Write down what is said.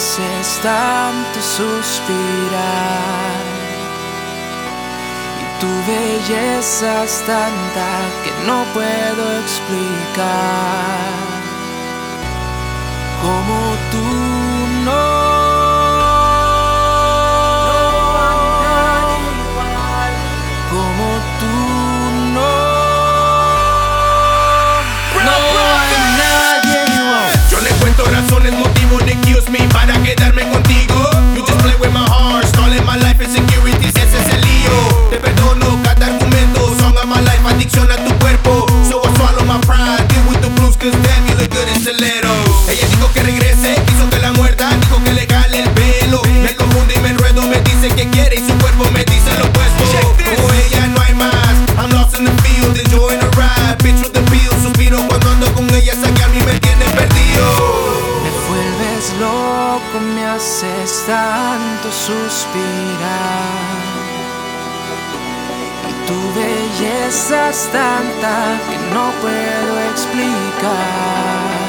veces tanto suspirar. Y tu belleza es tanta que no puedo explicar cómo tú no Ella dijo que regrese, quiso que la muerda, dijo que le jale el pelo. Me confunde y me enredo, me dice que quiere y su cuerpo me dice lo opuesto. Como ella no hay más, I'm lost in the field, enjoying the ride. Bitch with the feel, suspiro cuando ando con ella, sé que a mí me tiene perdido. Me vuelves loco, me haces tanto suspirar. Y tu belleza es tanta que no puedo explicar.